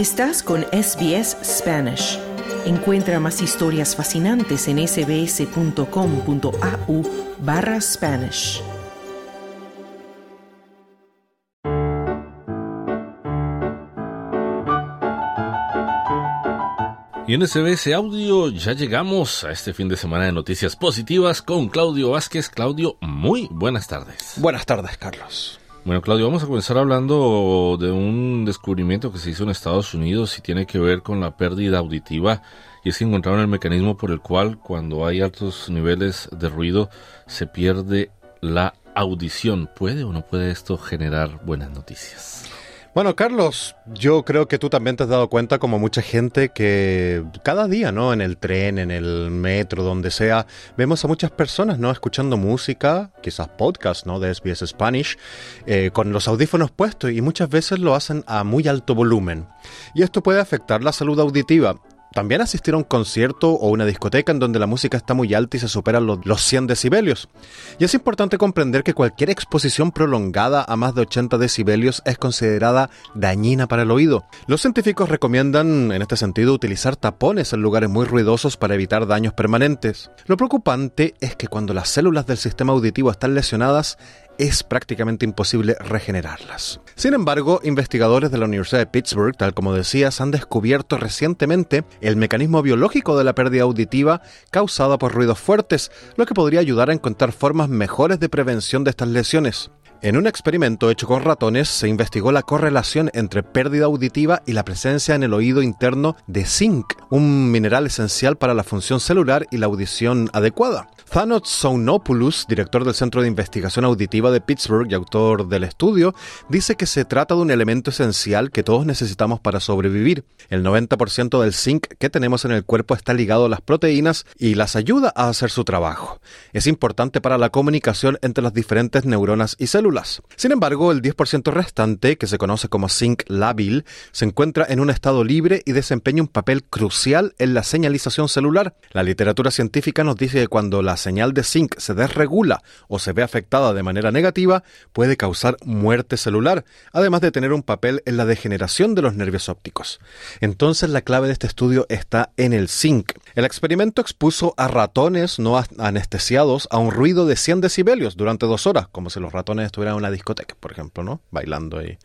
Estás con SBS Spanish. Encuentra más historias fascinantes en sbs.com.au barra Spanish. Y en SBS Audio ya llegamos a este fin de semana de noticias positivas con Claudio Vázquez. Claudio, muy buenas tardes. Buenas tardes, Carlos. Bueno, Claudio, vamos a comenzar hablando de un descubrimiento que se hizo en Estados Unidos y tiene que ver con la pérdida auditiva. Y es que encontraron el mecanismo por el cual cuando hay altos niveles de ruido se pierde la audición. ¿Puede o no puede esto generar buenas noticias? Bueno, Carlos, yo creo que tú también te has dado cuenta, como mucha gente, que cada día, ¿no? En el tren, en el metro, donde sea, vemos a muchas personas, ¿no? Escuchando música, quizás podcast, ¿no? De SBS Spanish, eh, con los audífonos puestos y muchas veces lo hacen a muy alto volumen. Y esto puede afectar la salud auditiva también asistir a un concierto o una discoteca en donde la música está muy alta y se superan los, los 100 decibelios. Y es importante comprender que cualquier exposición prolongada a más de 80 decibelios es considerada dañina para el oído. Los científicos recomiendan, en este sentido, utilizar tapones en lugares muy ruidosos para evitar daños permanentes. Lo preocupante es que cuando las células del sistema auditivo están lesionadas, es prácticamente imposible regenerarlas. Sin embargo, investigadores de la Universidad de Pittsburgh, tal como decías, han descubierto recientemente el mecanismo biológico de la pérdida auditiva causada por ruidos fuertes, lo que podría ayudar a encontrar formas mejores de prevención de estas lesiones. En un experimento hecho con ratones se investigó la correlación entre pérdida auditiva y la presencia en el oído interno de zinc, un mineral esencial para la función celular y la audición adecuada. Thanos Sounopoulos, director del Centro de Investigación Auditiva de Pittsburgh y autor del estudio, dice que se trata de un elemento esencial que todos necesitamos para sobrevivir. El 90% del zinc que tenemos en el cuerpo está ligado a las proteínas y las ayuda a hacer su trabajo. Es importante para la comunicación entre las diferentes neuronas y células. Sin embargo, el 10% restante, que se conoce como zinc lábil, se encuentra en un estado libre y desempeña un papel crucial en la señalización celular. La literatura científica nos dice que cuando la señal de zinc se desregula o se ve afectada de manera negativa, puede causar muerte celular, además de tener un papel en la degeneración de los nervios ópticos. Entonces la clave de este estudio está en el zinc. El experimento expuso a ratones no anestesiados a un ruido de 100 decibelios durante dos horas, como si los ratones estuvieran en una discoteca, por ejemplo, ¿no? Bailando ahí.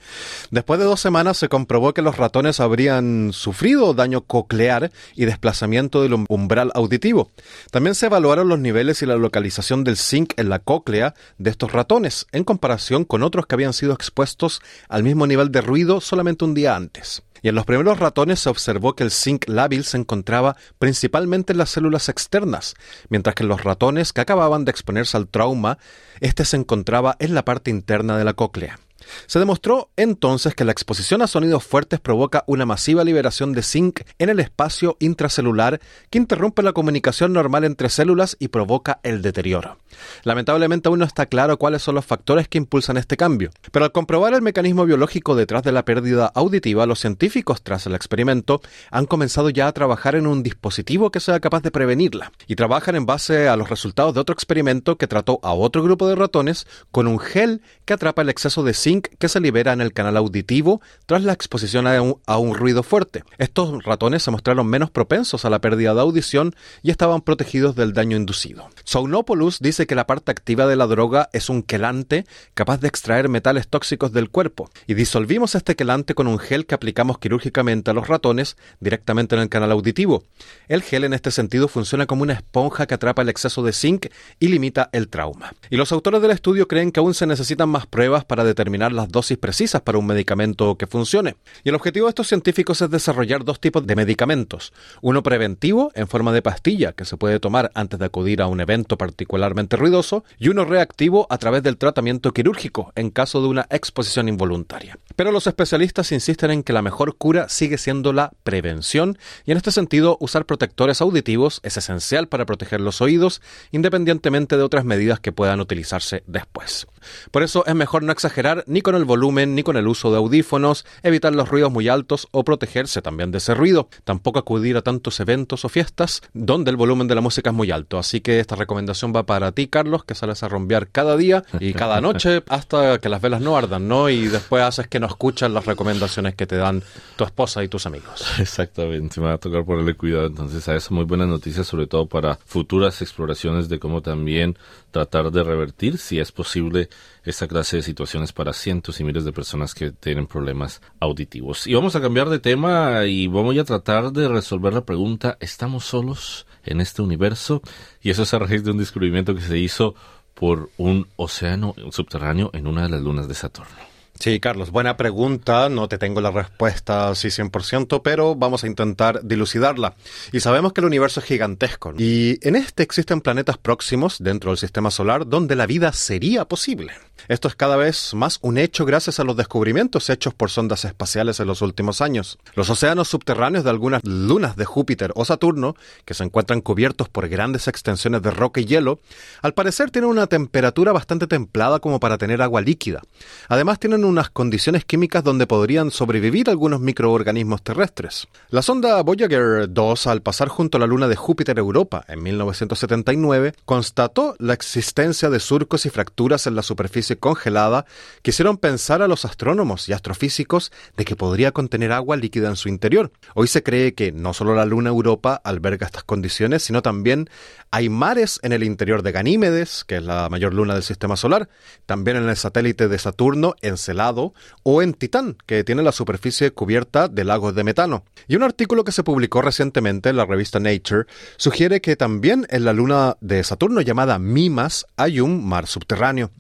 Después de dos semanas se comprobó que los ratones habrían sufrido daño coclear y desplazamiento del umbral auditivo. También se evaluaron los niveles y la localización del zinc en la cóclea de estos ratones, en comparación con otros que habían sido expuestos al mismo nivel de ruido solamente un día antes. Y en los primeros ratones se observó que el zinc lábil se encontraba principalmente en las células externas, mientras que en los ratones que acababan de exponerse al trauma, este se encontraba en la parte interna de la cóclea. Se demostró entonces que la exposición a sonidos fuertes provoca una masiva liberación de zinc en el espacio intracelular que interrumpe la comunicación normal entre células y provoca el deterioro. Lamentablemente aún no está claro cuáles son los factores que impulsan este cambio, pero al comprobar el mecanismo biológico detrás de la pérdida auditiva, los científicos tras el experimento han comenzado ya a trabajar en un dispositivo que sea capaz de prevenirla, y trabajan en base a los resultados de otro experimento que trató a otro grupo de ratones con un gel que atrapa el exceso de zinc que se libera en el canal auditivo tras la exposición a un, a un, ruido fuerte. Estos ratones se mostraron menos propensos a la pérdida de audición y estaban protegidos del daño inducido. Sounopoulos dice que la parte activa de la droga es un quelante capaz de extraer metales tóxicos del cuerpo y disolvimos este quelante con un gel que aplicamos quirúrgicamente a los ratones directamente en el canal auditivo. El gel en este sentido funciona como una esponja que atrapa el exceso de zinc y limita el trauma. Y los autores del estudio creen que aún se necesitan más pruebas para determinar las dosis precisas para un medicamento que funcione. Y el objetivo de estos científicos es desarrollar dos tipos de medicamentos. Uno preventivo, en forma de pastilla, que se puede tomar antes de acudir a un evento particularmente ruidoso, y uno reactivo a través del tratamiento quirúrgico, en caso de una exposición involuntaria. Pero los especialistas insisten en que la mejor cura sigue siendo la prevención, y en este sentido usar protectores auditivos es esencial para proteger los oídos, independientemente de otras medidas que puedan utilizarse después. Por eso es mejor no exagerar ni con el volumen ni con el uso de audífonos, evitar los ruidos muy altos o protegerse también de ese ruido. Tampoco acudir a tantos eventos o fiestas donde el volumen de la música es muy alto. Así que esta recomendación va para ti, Carlos, que sales a rompear cada día y cada noche hasta que las velas no ardan, ¿no? Y después haces que no escuchas las recomendaciones que te dan tu esposa y tus amigos. Exactamente, me va a tocar ponerle cuidado entonces a eso. Muy buenas noticias, sobre todo para futuras exploraciones de cómo también tratar de revertir, si es posible, esta clase de situaciones para cientos y miles de personas que tienen problemas auditivos. Y vamos a cambiar de tema y vamos a tratar de resolver la pregunta, ¿estamos solos en este universo? Y eso es a raíz de un descubrimiento que se hizo por un océano subterráneo en una de las lunas de Saturno. Sí, Carlos, buena pregunta. No te tengo la respuesta así 100%, pero vamos a intentar dilucidarla. Y sabemos que el universo es gigantesco. Y en este existen planetas próximos dentro del sistema solar donde la vida sería posible. Esto es cada vez más un hecho gracias a los descubrimientos hechos por sondas espaciales en los últimos años. Los océanos subterráneos de algunas lunas de Júpiter o Saturno, que se encuentran cubiertos por grandes extensiones de roca y hielo, al parecer tienen una temperatura bastante templada como para tener agua líquida. Además tienen unas condiciones químicas donde podrían sobrevivir algunos microorganismos terrestres. La sonda Voyager 2, al pasar junto a la luna de Júpiter Europa en 1979, constató la existencia de surcos y fracturas en la superficie congelada que hicieron pensar a los astrónomos y astrofísicos de que podría contener agua líquida en su interior. Hoy se cree que no solo la luna Europa alberga estas condiciones, sino también hay mares en el interior de Ganímedes, que es la mayor luna del sistema solar, también en el satélite de Saturno, Encelado, o en Titán, que tiene la superficie cubierta de lagos de metano. Y un artículo que se publicó recientemente en la revista Nature sugiere que también en la luna de Saturno llamada Mimas hay un mar subterráneo.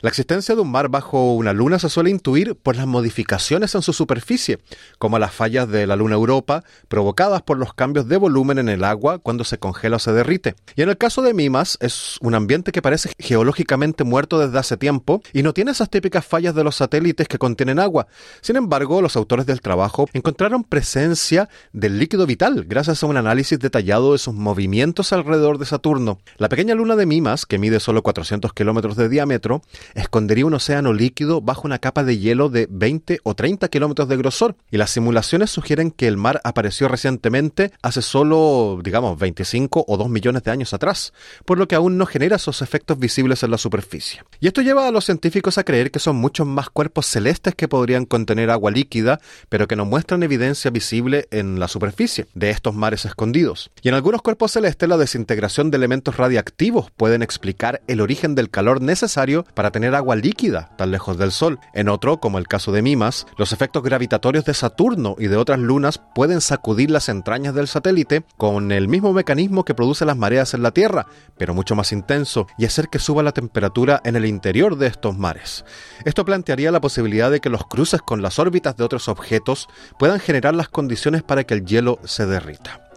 La existencia de un mar bajo una luna se suele intuir por las modificaciones en su superficie, como las fallas de la luna Europa provocadas por los cambios de volumen en el agua cuando se congela o se derrite. Y en el caso de Mimas es un ambiente que parece geológicamente muerto desde hace tiempo y no tiene esas típicas fallas de los satélites que contienen agua. Sin embargo, los autores del trabajo encontraron presencia del líquido vital gracias a un análisis detallado de sus movimientos alrededor de Saturno. La pequeña luna de Mimas, que mide solo 400 kilómetros de diámetro, escondería un océano líquido bajo una capa de hielo de 20 o 30 kilómetros de grosor, y las simulaciones sugieren que el mar apareció recientemente hace solo, digamos, 25 o 2 millones de años atrás, por lo que aún no genera esos efectos visibles en la superficie. Y esto lleva a los científicos a creer que son muchos más cuerpos celestes que podrían contener agua líquida, pero que no muestran evidencia visible en la superficie de estos mares escondidos. Y en algunos cuerpos celestes la desintegración de elementos radiactivos pueden explicar el origen del calor necesario para tener agua líquida tan lejos del Sol. En otro, como el caso de Mimas, los efectos gravitatorios de Saturno y de otras lunas pueden sacudir las entrañas del satélite con el mismo mecanismo que produce las mareas en la Tierra, pero mucho más intenso, y hacer que suba la temperatura en el interior de estos mares. Esto plantearía la posibilidad de que los cruces con las órbitas de otros objetos puedan generar las condiciones para que el hielo se derrita.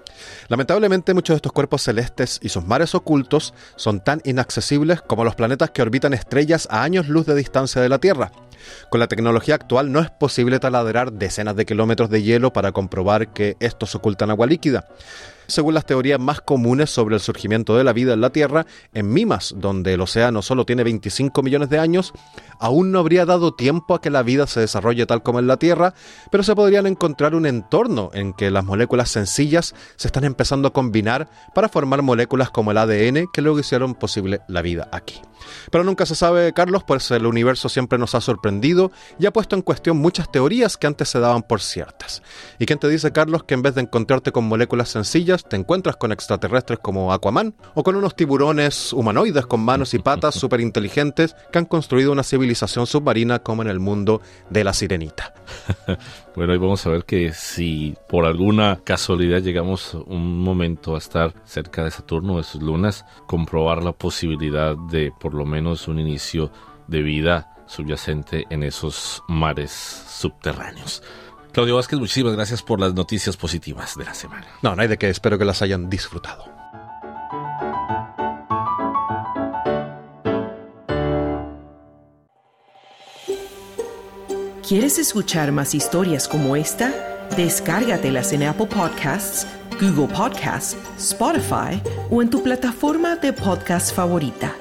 Lamentablemente muchos de estos cuerpos celestes y sus mares ocultos son tan inaccesibles como los planetas que orbitan estrellas a años luz de distancia de la Tierra. Con la tecnología actual no es posible taladrar decenas de kilómetros de hielo para comprobar que estos ocultan agua líquida según las teorías más comunes sobre el surgimiento de la vida en la Tierra, en Mimas, donde el océano solo tiene 25 millones de años, aún no habría dado tiempo a que la vida se desarrolle tal como en la Tierra, pero se podrían encontrar un entorno en que las moléculas sencillas se están empezando a combinar para formar moléculas como el ADN que luego hicieron posible la vida aquí. Pero nunca se sabe, Carlos, pues el universo siempre nos ha sorprendido y ha puesto en cuestión muchas teorías que antes se daban por ciertas. ¿Y quién te dice, Carlos, que en vez de encontrarte con moléculas sencillas, te encuentras con extraterrestres como Aquaman o con unos tiburones humanoides con manos y patas súper inteligentes que han construido una civilización submarina como en el mundo de la sirenita? bueno, y vamos a ver que si por alguna casualidad llegamos un momento a estar cerca de Saturno o de sus lunas, comprobar la posibilidad de por lo menos un inicio de vida subyacente en esos mares subterráneos. Claudio Vázquez, muchísimas gracias por las noticias positivas de la semana. No, no hay de qué, espero que las hayan disfrutado. ¿Quieres escuchar más historias como esta? Descárgatelas en Apple Podcasts, Google Podcasts, Spotify o en tu plataforma de podcast favorita.